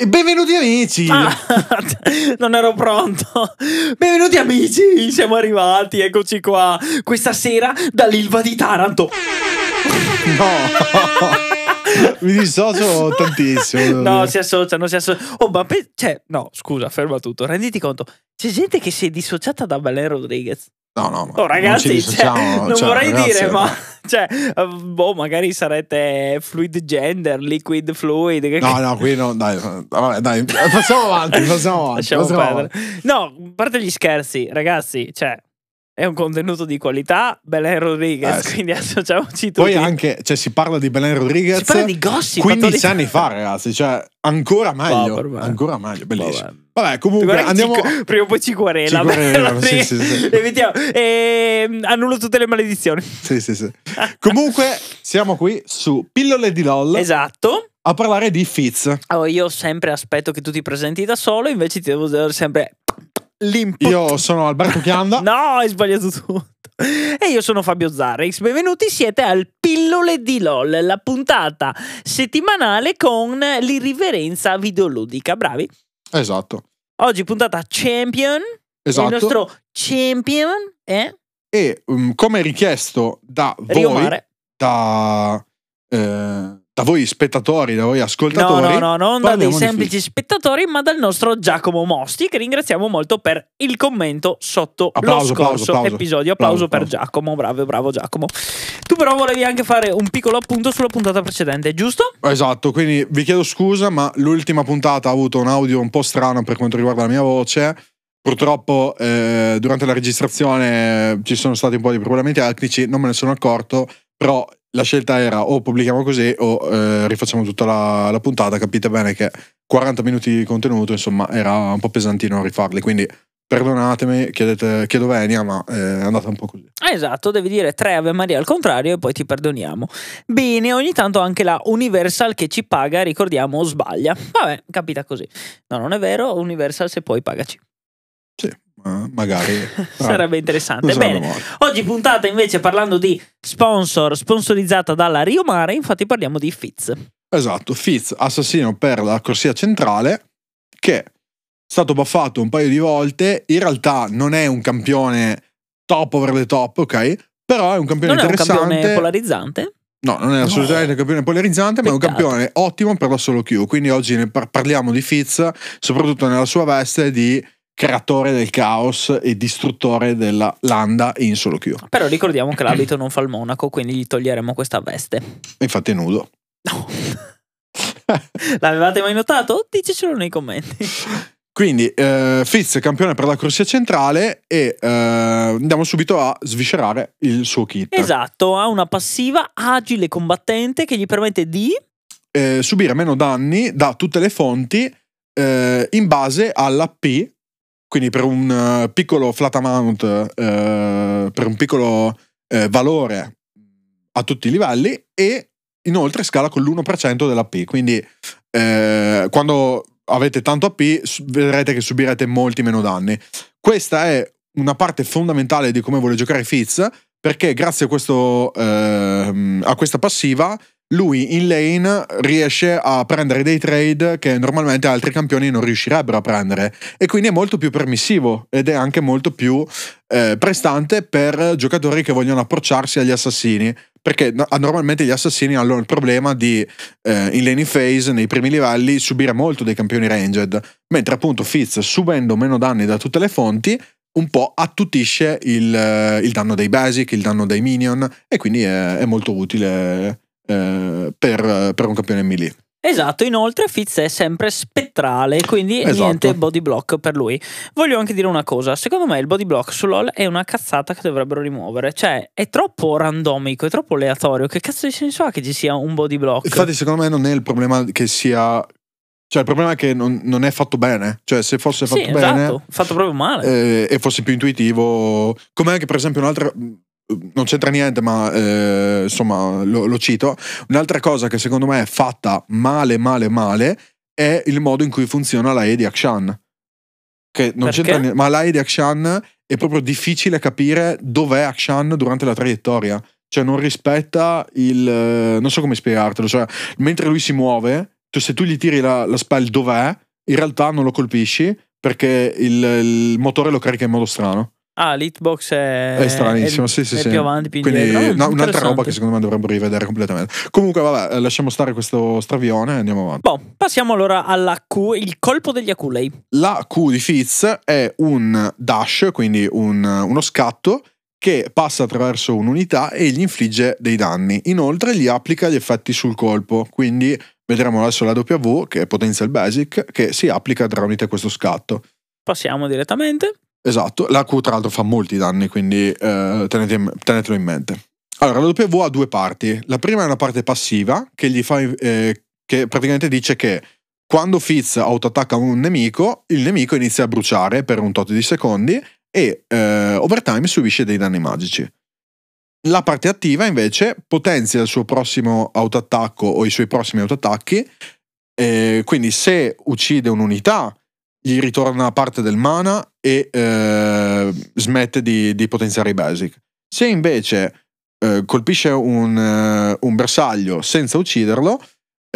E benvenuti amici! Ah, non ero pronto. Benvenuti amici, siamo arrivati, eccoci qua. Questa sera dall'Ilva di Taranto. No! Mi dissocio tantissimo. No, si associano, si associano. Oh, ma pe- cioè, no, scusa, ferma tutto. Renditi conto, c'è gente che si è dissociata da Belen Rodriguez. No, no, ma Oh, ragazzi, non, ci cioè, non cioè, vorrei ragazzi, dire, ma cioè, eh, boh, magari sarete fluid gender, liquid fluid. No, no, qui no, dai, vabbè, dai, passiamo avanti, passiamo avanti. Lasciamo passiamo perdere. No, a parte gli scherzi, ragazzi, cioè, è un contenuto di qualità, Belen Rodriguez, Eh, quindi associamoci tutti. Poi anche, cioè, si parla di Belen Rodriguez si parla di gossip. 15 attualità. anni fa, ragazzi, cioè, ancora meglio. Vabbè. ancora meglio, bellissimo. Vabbè. Vabbè, comunque, andiamo... ci- prima o poi ci querela. Ci querela, sì, sì, sì. Evitiamo. E, annullo tutte le maledizioni. Sì, sì, sì. Comunque, siamo qui su Pillole di LOL Esatto. a parlare di Fitz. Oh, io sempre aspetto che tu ti presenti da solo, invece ti devo dare sempre l'input. Io sono Alberto Chianda. No, hai sbagliato tutto. E io sono Fabio Zarrix. Benvenuti, siete al Pillole di LOL, la puntata settimanale con l'irriverenza videoludica. Bravi. Esatto. Oggi puntata champion. Esatto. Il nostro champion è E um, come richiesto da Rio voi, Mare. da, eh, da voi spettatori, da voi No, ascoltatori, no, no, non da dei semplici spettatori, ma dal nostro Giacomo Mosti, che ringraziamo molto per il commento sotto Applauso, lo scorso applauso. episodio. Applauso, Applauso, per Giacomo, bravo, bravo Giacomo. Tu però volevi anche fare un piccolo appunto sulla puntata precedente, giusto? Esatto, quindi vi chiedo scusa, ma l'ultima puntata ha avuto un audio un po' strano per quanto riguarda la mia voce. Purtroppo eh, durante la registrazione ci sono stati un po' di problemi tecnici, non me ne sono accorto, però la scelta era o pubblichiamo così o eh, rifacciamo tutta la, la puntata. Capite bene che 40 minuti di contenuto, insomma, era un po' pesantino rifarli, quindi perdonatemi, chiedete, chiedo venia, ma eh, è andata un po' così. Esatto, devi dire tre Ave Maria al contrario e poi ti perdoniamo. Bene, ogni tanto anche la Universal che ci paga, ricordiamo, sbaglia. Vabbè, capita così. No, non è vero, Universal se puoi pagaci. Sì, magari... Sarebbe interessante. Non Bene, oggi puntata invece parlando di sponsor sponsorizzata dalla Rio Mare, infatti parliamo di Fitz. Esatto, Fitz, assassino per la corsia centrale, che è stato buffato un paio di volte, in realtà non è un campione top over the top, ok? Però è un campione Non è un interessante. campione polarizzante? no, non è assolutamente un campione polarizzante, ma è un Peccato. campione ottimo per la solo queue. Quindi oggi ne par- parliamo di Fitz, soprattutto nella sua veste di creatore del caos e distruttore della landa in solo queue. Però ricordiamo che l'abito non fa il monaco, quindi gli toglieremo questa veste. Infatti è nudo. No. L'avevate mai notato? Dicecelo nei commenti. Quindi eh, Fitz campione per la corsia centrale e eh, andiamo subito a sviscerare il suo kit. Esatto, ha una passiva agile combattente che gli permette di Eh, subire meno danni da tutte le fonti eh, in base all'AP, quindi per un eh, piccolo flat amount, eh, per un piccolo eh, valore a tutti i livelli e inoltre scala con l'1% dell'AP. Quindi eh, quando avete tanto AP vedrete che subirete molti meno danni. Questa è una parte fondamentale di come vuole giocare Fitz perché grazie a, questo, ehm, a questa passiva lui in lane riesce a prendere dei trade che normalmente altri campioni non riuscirebbero a prendere. E quindi è molto più permissivo ed è anche molto più eh, prestante per giocatori che vogliono approcciarsi agli assassini. Perché no- normalmente gli assassini hanno il problema di eh, in laning phase nei primi livelli subire molto dei campioni ranged. Mentre appunto Fitz subendo meno danni da tutte le fonti un po' attutisce il, il danno dei basic, il danno dei minion e quindi è, è molto utile eh, per, per un campione melee. Esatto, inoltre Fitz è sempre spettrale, quindi Esatto. niente body block per lui. Voglio anche dire una cosa, secondo me il body block su LoL è una cazzata che dovrebbero rimuovere, cioè è troppo randomico, è troppo aleatorio, che cazzo di senso ha che ci sia un body block? Infatti secondo me non è il problema che sia... Cioè il problema è che non, non è fatto bene, cioè se fosse fatto sì, bene esatto, fatto proprio male. eh, e fosse più intuitivo, come anche per esempio un'altra... Non c'entra niente, ma eh, insomma lo, lo cito. Un'altra cosa che secondo me è fatta male, male, male è il modo in cui funziona la E di Akshan. Che non Perché? c'entra niente, ma la di Akshan è proprio difficile capire dov'è Akshan durante la traiettoria. Cioè non rispetta il... eh, non so come spiegartelo, cioè mentre lui si muove tu- se tu gli tiri la, la spell dov'è, in realtà non lo colpisci perché il, il motore lo carica in modo strano. Ah, l'hitbox è, È stranissimo, è- sì, sì, è sì. più avanti, più Quindi no, un'altra roba che secondo me dovrebbero rivedere completamente. Comunque, vabbè, lasciamo stare questo stravione e andiamo avanti. Boh, passiamo allora alla Q, il colpo degli Aculei. La Q di Fizz è un dash, quindi un- uno scatto che passa attraverso un'unità e gli infligge dei danni. Inoltre gli applica gli effetti sul colpo, quindi vedremo adesso la W che potenzia il basic che si applica tramite questo scatto. Passiamo direttamente. Esatto, la Q tra l'altro fa molti danni, quindi eh, tenete- tenetelo in mente. Allora, la W ha due parti. La prima è una parte passiva che gli fa eh, che praticamente dice che quando Fizz autoattacca un nemico, il nemico inizia a bruciare per un tot di secondi e eh, over time subisce dei danni magici. La parte attiva invece potenzia il suo prossimo autoattacco o i suoi prossimi autoattacchi. eh, quindi se uccide un'unità, gli ritorna parte del mana e eh, smette di, di potenziare i basic. Se invece eh, colpisce un, eh, un bersaglio senza ucciderlo,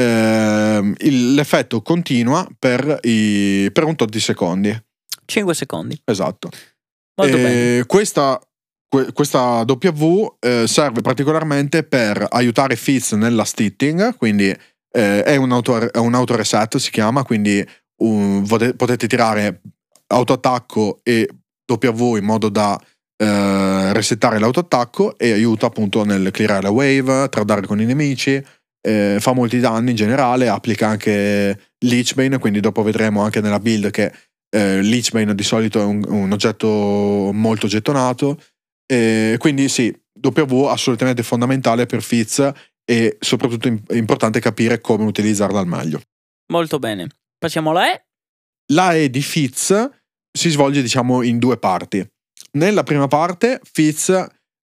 ehm, il- l'effetto continua per, i- per un tot di secondi. 5 secondi. Esatto. Molto E bene. Questa, que- questa W eh, serve particolarmente per aiutare Fizz nella stitting, quindi eh, è un, auto, è un auto reset, si chiama, quindi pote- potete tirare autoattacco e W in modo da eh, resettare l'autoattacco e aiuta appunto nel clearare la wave, tradare con i nemici, eh, fa molti danni in generale, applica anche Leechbane, quindi dopo vedremo anche nella build che eh, Leechbane di solito è un, un oggetto molto gettonato, e quindi sì, W assolutamente fondamentale per Fizz e soprattutto è importante capire come utilizzarla al meglio. Molto bene. Passiamo alla E. La E di Fizz si svolge diciamo in due parti. Nella prima parte Fizz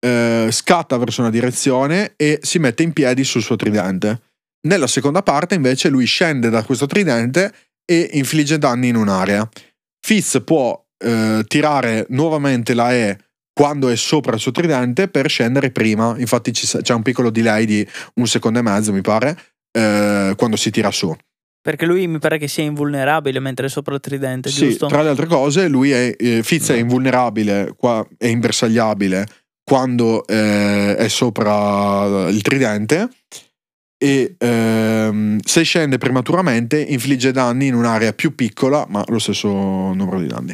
eh, scatta verso una direzione e si mette in piedi sul suo tridente. Nella seconda parte invece lui scende da questo tridente e infligge danni in un'area. Fizz può eh, tirare nuovamente la E quando è sopra il suo tridente per scendere prima. Infatti c'è un piccolo delay di un secondo e mezzo, mi pare, eh, quando si tira su. Perché lui mi pare che sia invulnerabile mentre è sopra il tridente, Sì, giusto? tra le altre cose, lui è, eh, Fizz è invulnerabile, qua, è imbersagliabile quando eh, è sopra il tridente e ehm, se scende prematuramente infligge danni in un'area più piccola, ma lo stesso numero di danni.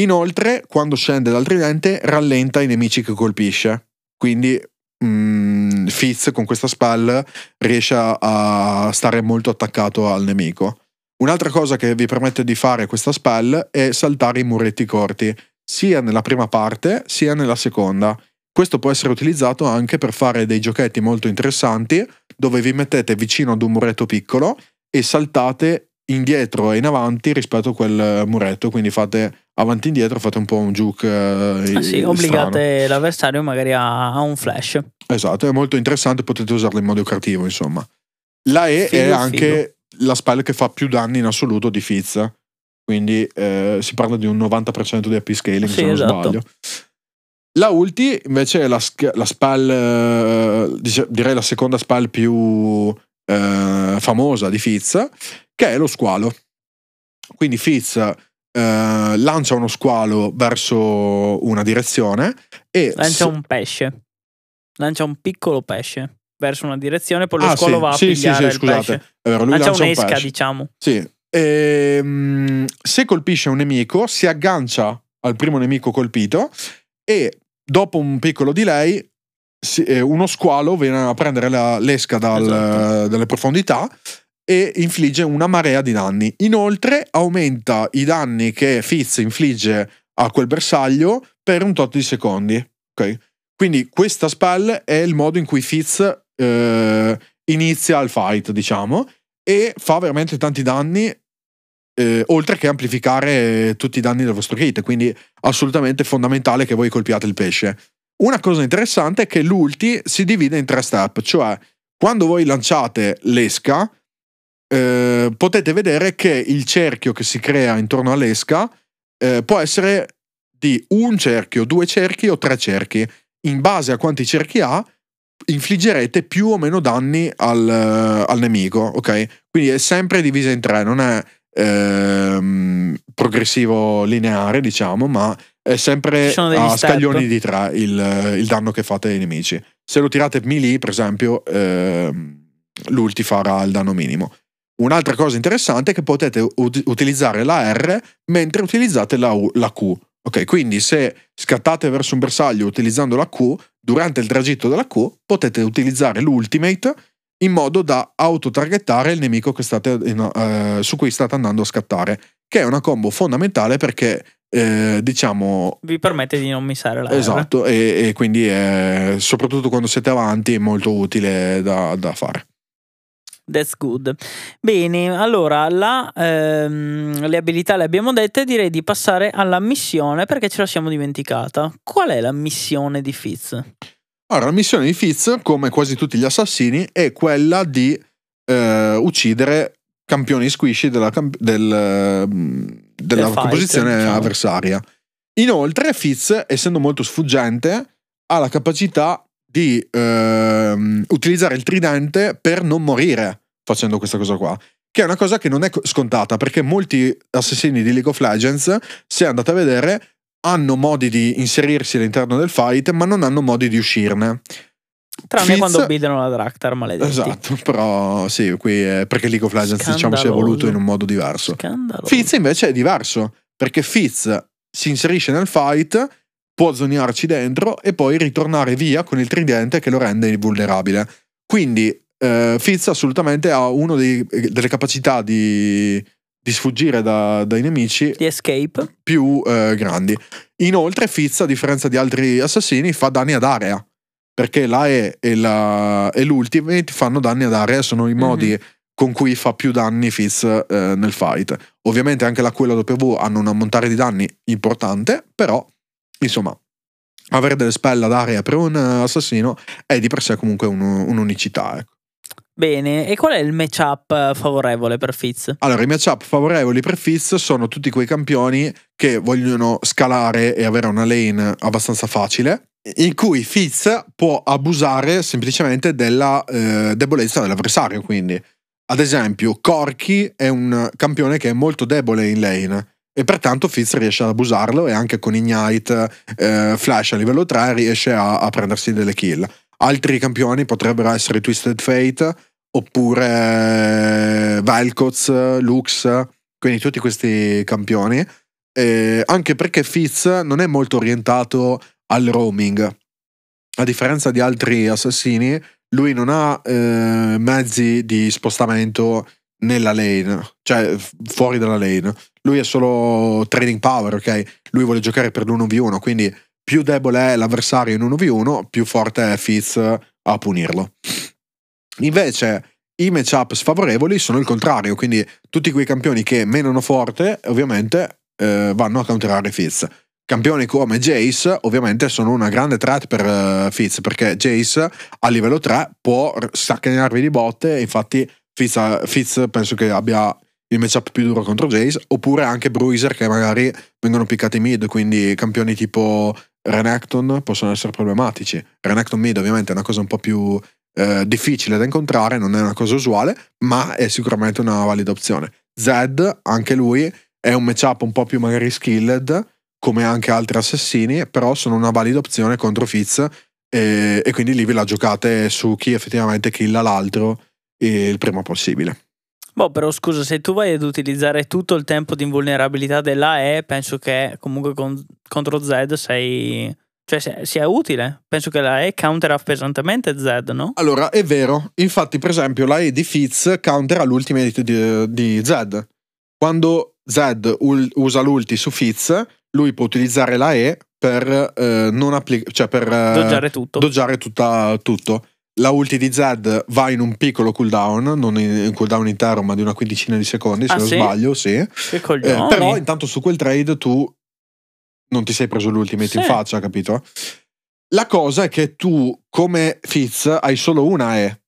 Inoltre, quando scende dal tridente, rallenta i nemici che colpisce. Quindi mm, Fizz con questa spell riesce a stare molto attaccato al nemico. Un'altra cosa che vi permette di fare questa spell è saltare i muretti corti, sia nella prima parte sia nella seconda. Questo può essere utilizzato anche per fare dei giochetti molto interessanti dove vi mettete vicino ad un muretto piccolo e saltate indietro e in avanti rispetto a quel muretto, quindi fate avanti e indietro, fate un po' un juke eh, Ah, sì, strano. obbligate l'avversario magari a, a un flash. Esatto, è molto interessante, potete usarlo in modo creativo, insomma. La E Figo, è anche la spell che fa più danni in assoluto di Fizz. Quindi eh, si parla di un 90% di AP scaling, Sì, se non esatto. sbaglio. La ulti invece è la, la spell, eh, direi la seconda spell più eh, famosa di Fizz, che è lo squalo. Quindi Fizz eh, lancia uno squalo verso una direzione e Lancia un pesce. Lancia un piccolo pesce verso una direzione, poi lo Ah, squalo sì, va a sì, sì, pigliare sì, il scusate. pesce. è vero, lui Lancia lancia un un'esca, pesce. diciamo. Sì. Ehm, se colpisce un nemico, si aggancia al primo nemico colpito e dopo un piccolo delay eh, uno squalo viene a prendere la- l'esca dal- Esatto. dalle profondità e infligge una marea di danni. Inoltre aumenta i danni che Fizz infligge a quel bersaglio per un tot di secondi. ok? Quindi questa spell è il modo in cui Fizz eh, inizia il fight, diciamo, e fa veramente tanti danni, eh, oltre che amplificare tutti i danni del vostro kit. Quindi assolutamente fondamentale che voi colpiate il pesce. Una cosa interessante è che l'ulti si divide in tre step, cioè quando voi lanciate l'esca, eh, potete vedere che il cerchio che si crea intorno all'esca eh, può essere di un cerchio, due cerchi o tre cerchi. In base a quanti cerchi ha, infliggerete più o meno danni al, al nemico, ok? Quindi è sempre divisa in tre, non è ehm, progressivo lineare, diciamo, ma è sempre a step. scaglioni di tre il, il danno che fate ai nemici. Se lo tirate melee, per esempio, ehm, l'ulti farà il danno minimo. Un'altra cosa interessante è che potete ut- utilizzare la R mentre utilizzate la, U- la Q. Ok, quindi se scattate verso un bersaglio utilizzando la Q, durante il tragitto della Q potete utilizzare l'ultimate in modo da auto-targettare il nemico state, eh, su cui state andando a scattare, che è una combo fondamentale perché eh, diciamo vi permette di non missare la esatto e, e, quindi è, soprattutto quando siete avanti è molto utile da, da fare That's good. Bene, allora la, ehm, le abilità le abbiamo dette, direi di passare alla missione perché ce la siamo dimenticata. Qual è la missione di Fitz? Allora, la missione di Fitz, come quasi tutti gli assassini, è quella di eh, uccidere campioni squishy della, del, mm, della Del composizione fight, diciamo. avversaria. Inoltre, Fitz, essendo molto sfuggente, ha la capacità di ehm, utilizzare il tridente per non morire facendo questa cosa qua. Che è una cosa che non è scontata perché molti assassini di League of Legends, se andate a vedere, hanno modi di inserirsi all'interno del fight, ma non hanno modi di uscirne. Tranne Fizz... quando obbediano la Draktar, maledetti. Esatto, però sì, qui è perché League of Legends diciamo si è evoluto in un modo diverso. Scandaloso. Fizz invece è diverso, perché Fizz si inserisce nel fight può zognarci dentro e poi ritornare via con il tridente che lo rende invulnerabile. Quindi eh, Fitz assolutamente ha una delle capacità di, di sfuggire da, dai nemici di escape più eh, grandi. Inoltre Fitz, a differenza di altri assassini, fa danni ad area. Perché la E e, la, e l'Ultimate fanno danni ad area, sono i modi mm-hmm. con cui fa più danni Fitz eh, nel fight. Ovviamente anche la Q e la W hanno un ammontare di danni importante, però Insomma, avere delle spelle ad area per un assassino è di per sé comunque un, un'unicità. Ecco. Bene, e qual è il matchup favorevole per Fizz? Allora, i matchup favorevoli per Fizz sono tutti quei campioni che vogliono scalare e avere una lane abbastanza facile, in cui Fizz può abusare semplicemente della eh, debolezza dell'avversario. Quindi, ad esempio, Corky è un campione che è molto debole in lane e pertanto Fizz riesce ad abusarlo e anche con Ignite eh, Flash a livello 3 riesce a, a, prendersi delle kill. Altri campioni potrebbero essere Twisted Fate oppure eh, Velkoz, Lux, quindi tutti questi campioni. Eh, anche perché Fizz non è molto orientato al roaming. A differenza di altri assassini, lui non ha eh, mezzi di spostamento nella lane, cioè fuori dalla lane. Lui è solo trading power, ok? Lui vuole giocare per l'1v1, quindi più debole è l'avversario in 1v1, più forte è Fizz a punirlo. Invece i matchup sfavorevoli sono il contrario, quindi tutti quei campioni che menano forte ovviamente eh, vanno a counterare Fizz. Campioni come Jace ovviamente sono una grande threat per uh, Fizz perché Jace a livello 3 può saccagnarvi di botte, infatti Fizz, Fizz penso che abbia il matchup più duro contro Jace, oppure anche Bruiser che magari vengono piccati mid, quindi campioni tipo Renekton possono essere problematici. Renekton mid ovviamente è una cosa un po' più eh, difficile da incontrare, non è una cosa usuale, ma è sicuramente una valida opzione. Zed, anche lui, è un matchup un po' più magari skilled, come anche altri assassini, però sono una valida opzione contro Fizz e, e quindi lì ve la giocate su chi effettivamente killa l'altro il prima possibile. Boh, però scusa, se tu vai ad utilizzare tutto il tempo di invulnerabilità della E, penso che comunque con, contro Z sei... Cioè, sia utile. Penso che la E countera pesantemente Z, no? Allora, è vero. Infatti, per esempio, la E di Fizz countera l'ultimate di, di Z. Quando Z usa l'ulti su Fizz, lui può utilizzare la E per eh, non applicare... Cioè, per... Eh, doggiare tutto. Doggiare tutta, tutto la ulti di Zed va in un piccolo cooldown, non in un cooldown intero, ma di una quindicina di secondi, se ah, non sì? sbaglio, sì. Eh, però intanto su quel trade tu non ti sei preso l'ultimate sì. in faccia, capito? La cosa è che tu, come Fizz, hai solo una E.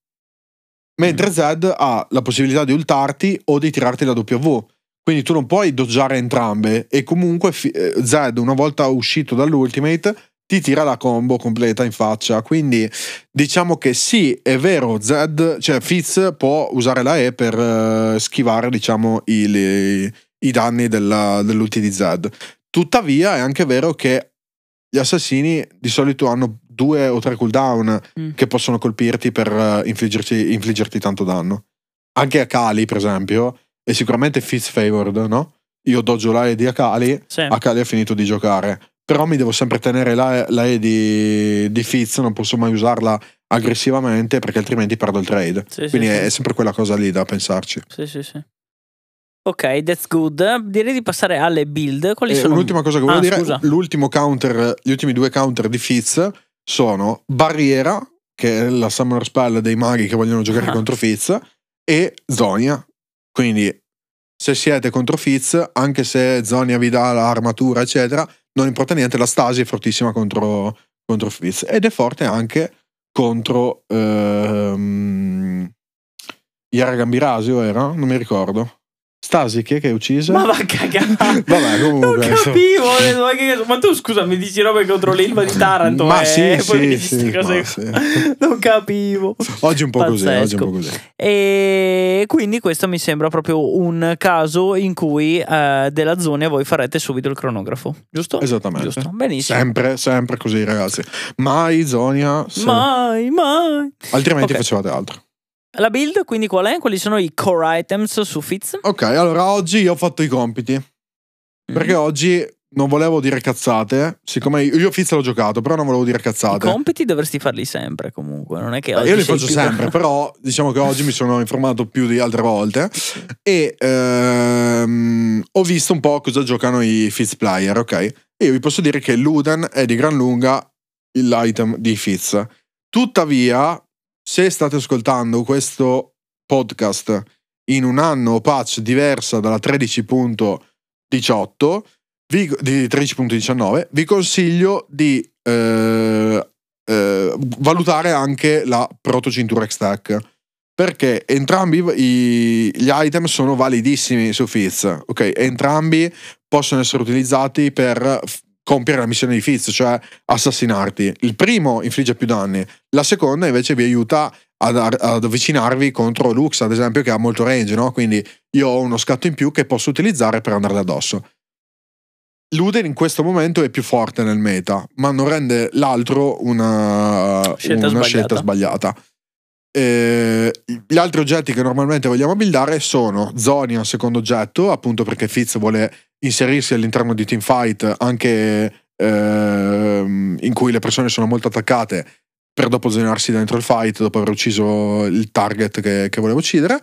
Mentre mm. Zed ha la possibilità di ultarti o di tirarti la W. Quindi tu non puoi doggiare entrambe. E comunque eh, Zed, una volta uscito dall'ultimate, ti tira la combo completa in faccia. Quindi diciamo che sì, è vero, Zed, cioè Fizz può usare la E per uh, schivare, diciamo, i, le, i danni della, dell'ulti di Zed. Tuttavia è anche vero che gli assassini di solito hanno due o tre cooldown mm. che possono colpirti per uh, infliggerti, infliggerti tanto danno. Anche a Kali, per esempio, è sicuramente Fizz favored, no? Io doggio la E di Akali, sì. Akali ha finito di giocare però mi devo sempre tenere la, la E di, di Fizz, non posso mai usarla aggressivamente perché altrimenti perdo il trade. Sì, Quindi sì, è, sì. sempre quella cosa lì da pensarci. Sì, sì, sì. Ok, that's good. Direi di passare alle build. Quali e sono? L'ultima cosa che volevo ah, dire, scusa. l'ultimo counter, gli ultimi due counter di Fizz sono Barriera, che è la summoner spell dei maghi che vogliono giocare ah. contro Fizz, e Zonia. Quindi se siete contro Fizz, anche se Zonia vi dà l'armatura, eccetera, non importa niente, la Stasi è fortissima contro, contro Fizz ed è forte anche contro ehm, Yara Gambirasio era? Non mi ricordo. Stasi che hai ucciso? Ma va a cagare. Vabbè, comunque. Non capivo. Ma tu scusa, mi dici robe contro l'Ilva di Taranto. Ma eh, sì, sì, sì, ma sì. Non capivo. Oggi un po' così, oggi un po' così. E quindi questo mi sembra proprio un caso in cui eh, della zona voi farete subito il cronografo, giusto? Esattamente. Giusto. Benissimo. Sempre, sempre così, ragazzi. Mai Zonia. Se... Mai, mai. Altrimenti okay. facevate altro. La build, quindi qual è? Quali sono i core items su Fizz? Ok, allora oggi io ho fatto i compiti. Mm. Perché oggi non volevo dire cazzate, siccome io Fizz l'ho giocato, però non volevo dire cazzate. I compiti dovresti farli sempre comunque, non è che eh, Io li faccio sempre, però diciamo che oggi mi sono informato più di altre volte e ehm, ho visto un po' cosa giocano i Fizz player, ok? E io vi posso dire che Luden è di gran lunga l'item di Fizz. Tuttavia, se state ascoltando questo podcast in un anno o patch diversa dalla 13.18, vi, di 13.19, vi consiglio di eh, eh, valutare anche la proto cintura X-Tech perché entrambi i, gli item sono validissimi su Fizz, ok? Entrambi possono essere utilizzati per compiere la missione di Fizz, cioè assassinarti. Il primo infligge più danni, la seconda invece vi aiuta ad, ad, avvicinarvi contro Lux, ad esempio, che ha molto range, no? Quindi io ho uno scatto in più che posso utilizzare per andarle addosso. Luden in questo momento è più forte nel meta, ma non rende l'altro una scelta una sbagliata. Scelta sbagliata. Eh, gli altri oggetti che normalmente vogliamo buildare sono Zonia, secondo oggetto, appunto perché Fizz vuole inserirsi all'interno di teamfight anche ehm, in cui le persone sono molto attaccate per dopo zonarsi dentro il fight dopo aver ucciso il target che, che voleva uccidere.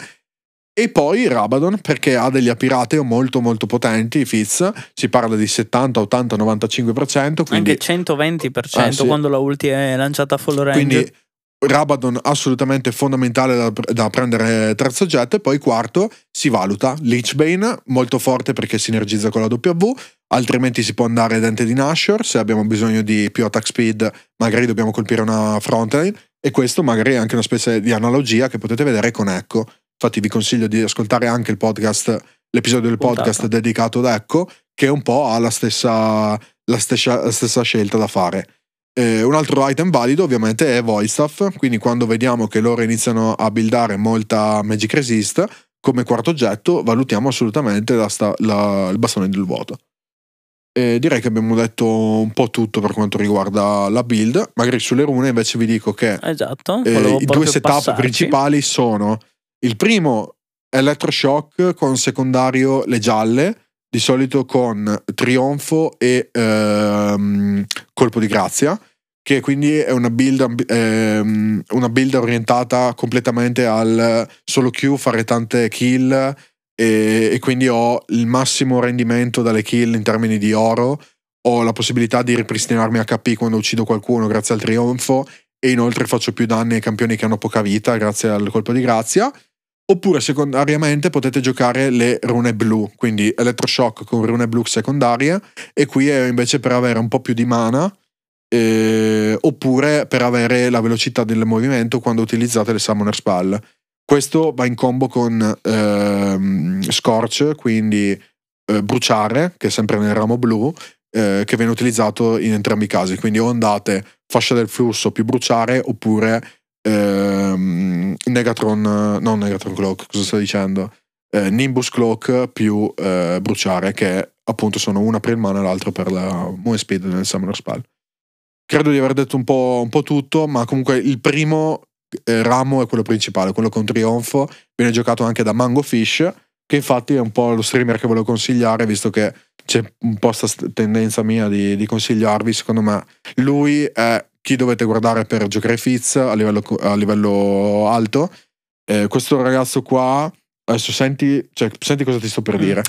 E poi Rabadon perché ha degli apirateo molto molto potenti, Fizz, si parla di 70, 80, 95%. Quindi, Anche 120% eh, sì. quando la ulti è lanciata a full range. Quindi Rabadon assolutamente fondamentale da, da, prendere terzo oggetto e poi quarto si valuta. Lichbane molto forte perché sinergizza con la W altrimenti si può andare dente di Nashor se abbiamo bisogno di più attack speed magari dobbiamo colpire una frontline e questo magari è anche una specie di analogia che potete vedere con Echo. Infatti vi consiglio di ascoltare anche il podcast l'episodio del podcast Puntata. dedicato ad Echo che un po' ha la stessa, la stessa, la stessa scelta da fare eh, un altro item valido ovviamente è Voistaff, quindi quando vediamo che loro iniziano a buildare molta Magic Resist, come quarto oggetto valutiamo assolutamente la sta, la, il bastone del vuoto. E direi che abbiamo detto un po' tutto per quanto riguarda la build. Magari sulle rune invece vi dico che esatto, eh, i due setup passarci. principali sono il primo Electroshock con secondario le gialle, di solito con trionfo e ehm, colpo di grazia che quindi è una build, ehm, una build orientata completamente al solo Q, fare tante kill e, e, quindi ho il massimo rendimento dalle kill in termini di oro, ho la possibilità di ripristinarmi HP quando uccido qualcuno grazie al trionfo e inoltre faccio più danni ai campioni che hanno poca vita grazie al colpo di grazia. Oppure secondariamente potete giocare le rune blu, quindi elettroshock con rune blu secondarie e qui è invece per avere un po' più di mana eh, oppure per avere la velocità del movimento quando utilizzate le Summoner Spell. Questo va in combo con ehm, Scorch, quindi eh, bruciare, che è sempre nel ramo blu, eh, che viene utilizzato in entrambi i casi. Quindi o andate fascia del flusso più bruciare oppure ehm, Negatron, non Negatron Cloak, cosa sto dicendo? Eh, Nimbus Cloak più eh, bruciare che appunto sono una per il mana e l'altra per la Moe Speed nel Summoner Spell. Credo di aver detto un po', un po tutto, ma comunque il primo eh, ramo è quello principale, quello con Trionfo, viene giocato anche da Mango Fish, che infatti è un po' lo streamer che volevo consigliare, visto che c'è un po' questa tendenza mia di, di, consigliarvi, secondo me lui è chi dovete guardare per giocare Fizz a livello, a livello alto. Eh, questo ragazzo qua, adesso senti, cioè, senti cosa ti sto per mm, dire.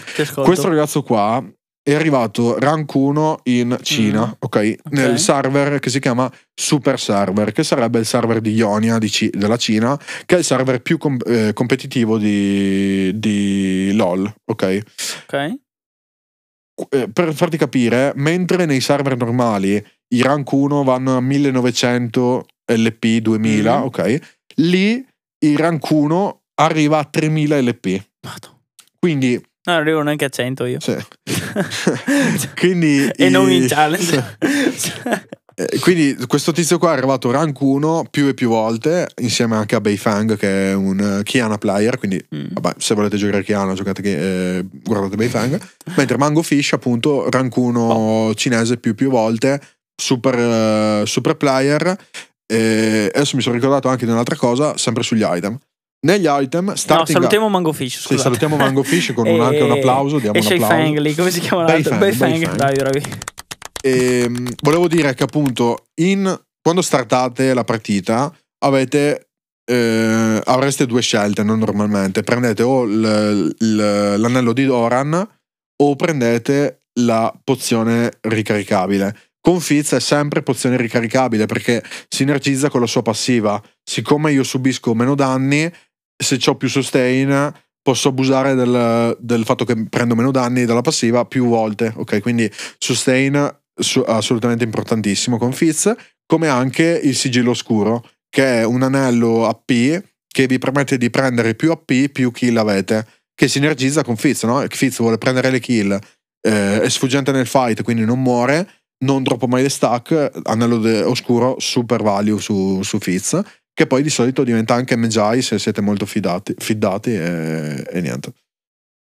questo ragazzo qua è arrivato rank 1 in Cina, mm. okay, ok? Nel server che si chiama Super Server, che sarebbe il server di Ionia di C- della Cina, che è il server più com- eh, competitivo di, di LOL, ok? Ok. Eh, per farti capire, mentre nei server normali i rank 1 vanno a 1900 LP 2000, mm. ok? Lì il rank 1 arriva a 3000 LP. Vado. Quindi non arrivo neanche a 100 io. Sì. quindi e i... non in challenge. Eh, quindi questo tizio qua è arrivato rank 1 più e più volte, insieme anche a Beifang che è un uh, Kiana player, quindi mm. vabbè, se volete giocare Kiana giocate, eh, guardate Beifang. Mentre Mango Fish appunto rank 1 oh. cinese più e più volte, super, uh, super player. E adesso mi sono ricordato anche di un'altra cosa, sempre sugli item. Negli item, no, salutiamo. Mango Fish. Sì, salutiamo Mango Fish con un, anche un applauso. Diamo e un applauso. Fang lì, come si chiama l'altro? Beifang. Dai, bravi. E, ehm, volevo dire che appunto in, quando startate la partita avete eh, avreste due scelte non normalmente prendete o l, l, l'anello di Doran o prendete la pozione ricaricabile con Fizz è sempre pozione ricaricabile perché sinergizza con la sua passiva siccome io subisco meno danni se ho più sustain posso abusare del, del, fatto che prendo meno danni dalla passiva più volte ok quindi sustain assolutamente importantissimo con Fizz, come anche il sigillo oscuro, che è un anello AP che vi permette di prendere più AP più kill avete, che sinergizza con Fizz, no? Fizz vuole prendere le kill, eh, è sfuggente nel fight, quindi non muore, non droppa mai le stack, anello de- oscuro, super value su, su Fizz, che poi di solito diventa anche Magi se siete molto fidati, fidati e, e niente.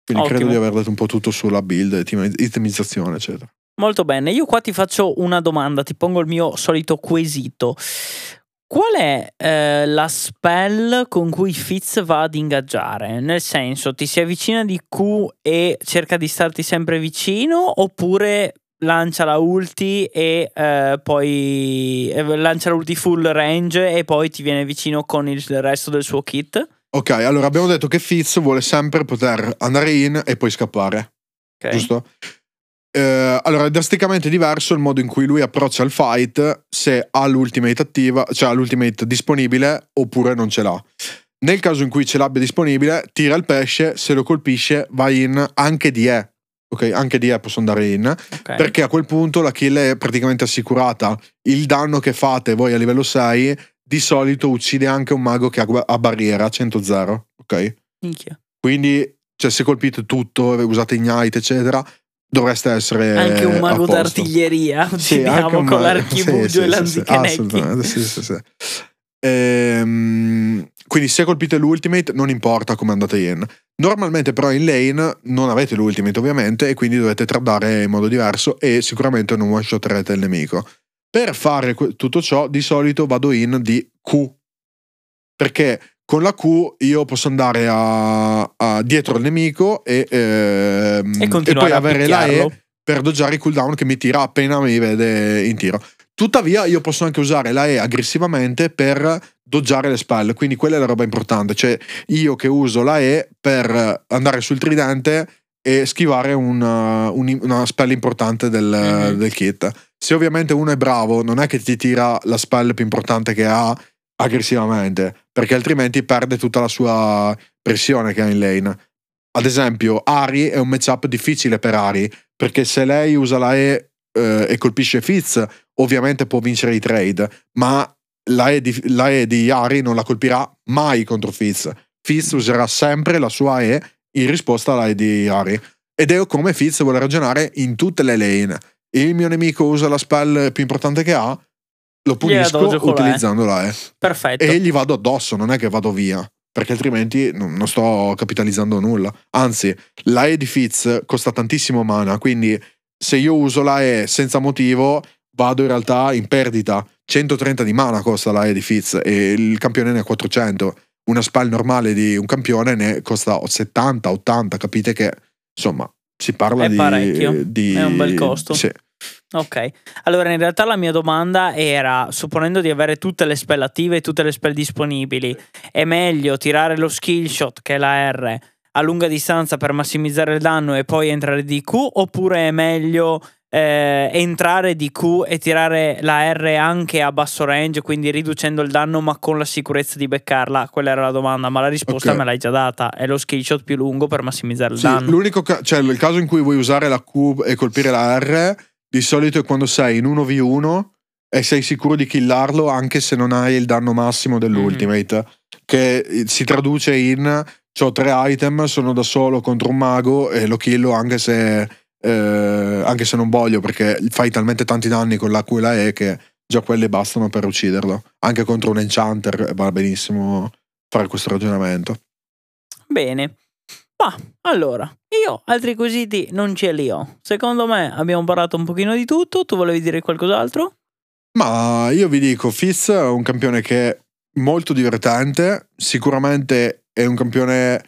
Quindi Ottimo. credo di aver detto un po' tutto sulla build, itemizzazione, eccetera. Molto bene, io qua ti faccio una domanda, ti pongo il mio solito quesito. Qual è eh, la spell con cui Fitz va ad ingaggiare? Nel senso, ti si avvicina di Q e cerca di starti sempre vicino oppure lancia la ulti e eh, poi eh, lancia la ulti full range e poi ti viene vicino con il resto del suo kit? Ok, allora abbiamo detto che Fitz vuole sempre poter andare in e poi scappare. Okay. Giusto? Eh, allora, è drasticamente diverso il modo in cui lui approccia il fight se ha l'ultimate attiva, cioè ha l'ultimate disponibile oppure non ce l'ha. Nel caso in cui ce l'abbia disponibile, tira il pesce, se lo colpisce va in anche di E. Ok, anche di E posso andare in. Okay. Perché a quel punto la kill è praticamente assicurata. Il danno che fate voi a livello 6 di solito uccide anche un mago che ha barriera 100-0. Ok? Minchia. Quindi, cioè, se colpite tutto, usate ignite, eccetera, dovreste essere anche un mago d'artiglieria sì, con ma- l'archibugio sì, e l'anzicanecchi sì, sì, sì, ehm, quindi se colpite l'ultimate non importa come andate in normalmente però in lane non avete l'ultimate ovviamente e quindi dovete tradare in modo diverso e sicuramente non one shoterete il nemico. Per fare tutto ciò di solito vado in di Q. Perché con la Q io posso andare a, a dietro il nemico e, ehm, e, e poi avere la E per doggiare il cooldown che mi tira appena mi vede in tiro. Tuttavia io posso anche usare la E aggressivamente per doggiare le spalle, quindi quella è la roba importante, cioè io che uso la E per andare sul tridente e schivare una, una spell importante del, mm-hmm. del kit. Se ovviamente uno è bravo, non è che ti tira la spell più importante che ha aggressivamente, perché altrimenti perde tutta la sua pressione che ha in lane. Ad esempio, Ari è un matchup difficile per Ari, perché se lei usa la E eh, e colpisce Fizz, ovviamente può vincere i trade, ma la e, di, la e di Ari non la colpirà mai contro Fizz. Fizz userà sempre la sua E in risposta alla E di Ari. Ed è come Fizz vuole ragionare in tutte le lane. il mio nemico usa la spell più importante che ha, lo punisco E. utilizzando la E. Perfetto. E gli vado addosso, non è che vado via. Perché altrimenti non, non sto capitalizzando nulla. Anzi, la E di Fizz costa tantissimo mana. Quindi, se io uso la E senza motivo, vado in realtà in perdita. 130 di mana costa la E di Fizz e il campione ne ha 400. Una spell normale di un campione ne costa 70, 80. Capite che insomma si parla È di, parecchio. di- È un bel costo. Sì. Ok, allora in realtà la mia domanda era, supponendo di avere tutte le spell attive e tutte le spell disponibili, è meglio tirare lo skill shot, che è la R, a lunga distanza per massimizzare il danno e poi entrare di Q, oppure è meglio eh, entrare di Q e tirare la R anche a basso range, quindi riducendo il danno ma con la sicurezza di beccarla? Quella era la domanda, ma la risposta Ok. me l'hai già data, è lo skill shot più lungo per massimizzare il Sì, danno. l'unico ca- cioè il caso in cui vuoi usare la Q e colpire la R, di solito è quando sei in 1v1 e sei sicuro di killarlo anche se non hai il danno massimo dell'ultimate. Che eh, si traduce in ho tre item, sono da solo contro un mago e lo killo anche se, eh, anche se non voglio, perché fai talmente tanti danni con la Q e la E che già quelle bastano per ucciderlo. Anche contro un enchanter va benissimo fare questo ragionamento. Bene. Ma allora, io altri quesiti non ce li ho. Secondo me abbiamo parlato un pochino di tutto. Tu volevi dire qualcos'altro? Ma io vi dico, Fizz è un campione che è molto divertente, sicuramente è un campione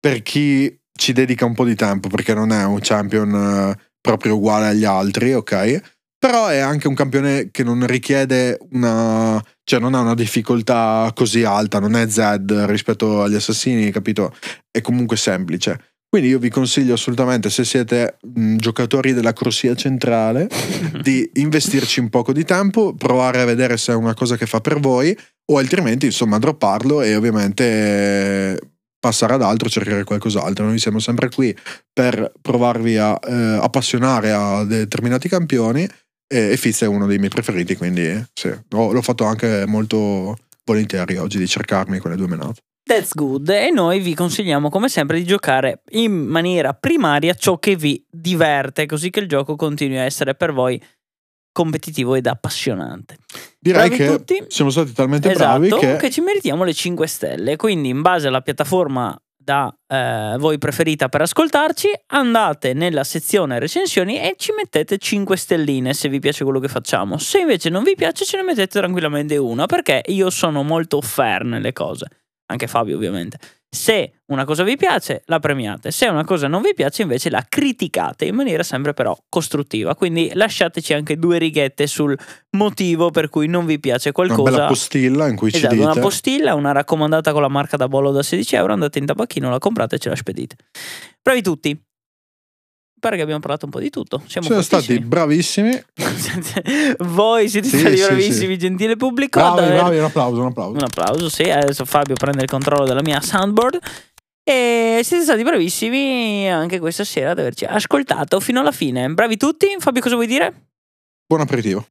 per chi ci dedica un po' di tempo, perché non è un champion eh, proprio uguale agli altri, ok? Però è anche un campione che non richiede una... cioè non ha una difficoltà così alta, non è Zed rispetto agli assassini, capito? È comunque semplice. Quindi io vi consiglio assolutamente, se siete mh, giocatori della corsia centrale, di investirci un poco di tempo, provare a vedere se è una cosa che fa per voi, o altrimenti, insomma, dropparlo e ovviamente passare ad altro, cercare qualcos'altro. Noi siamo sempre qui per provarvi a eh, appassionare a determinati campioni e, e Fizz è uno dei miei preferiti, quindi sì, ho- l'ho fatto anche molto volentieri oggi di cercarmi quelle due menate. That's good. E noi vi consigliamo, come sempre, di giocare in maniera primaria ciò che vi diverte, così che il gioco continui a essere per voi competitivo ed appassionante. Direi Bravi che tutti. siamo stati talmente Esatto, bravi che, che ci meritiamo le 5 stelle. Quindi, in base alla piattaforma da eh, voi preferita per ascoltarci, andate nella sezione recensioni e ci mettete 5 stelline se vi piace quello che facciamo. Se invece non vi piace, ce ne mettete tranquillamente una, perché io sono molto fair nelle cose. Anche Fabio, ovviamente. Se una cosa vi piace, la premiate. Se una cosa non vi piace, invece la criticate in maniera sempre però costruttiva. Quindi lasciateci anche due righette sul motivo per cui non vi piace una qualcosa. bella postilla in cui ci Esatto, dite una postilla, una raccomandata con la marca da bollo da 16 euro, andate in tabacchino, la comprate e ce la spedite. Bravi tutti. Pare che abbiamo parlato un po' di tutto. Siamo siamo stati bravissimi Voi siete Sì, stati sì, bravissimi, gentile pubblico. bravi, aver- bravi, un applauso un applauso Un applauso, sì. Adesso Fabio prende il controllo della mia soundboard. E siete stati bravissimi anche questa sera ad averci ascoltato fino alla fine. Bravi tutti. Fabio, cosa vuoi dire? buon aperitivo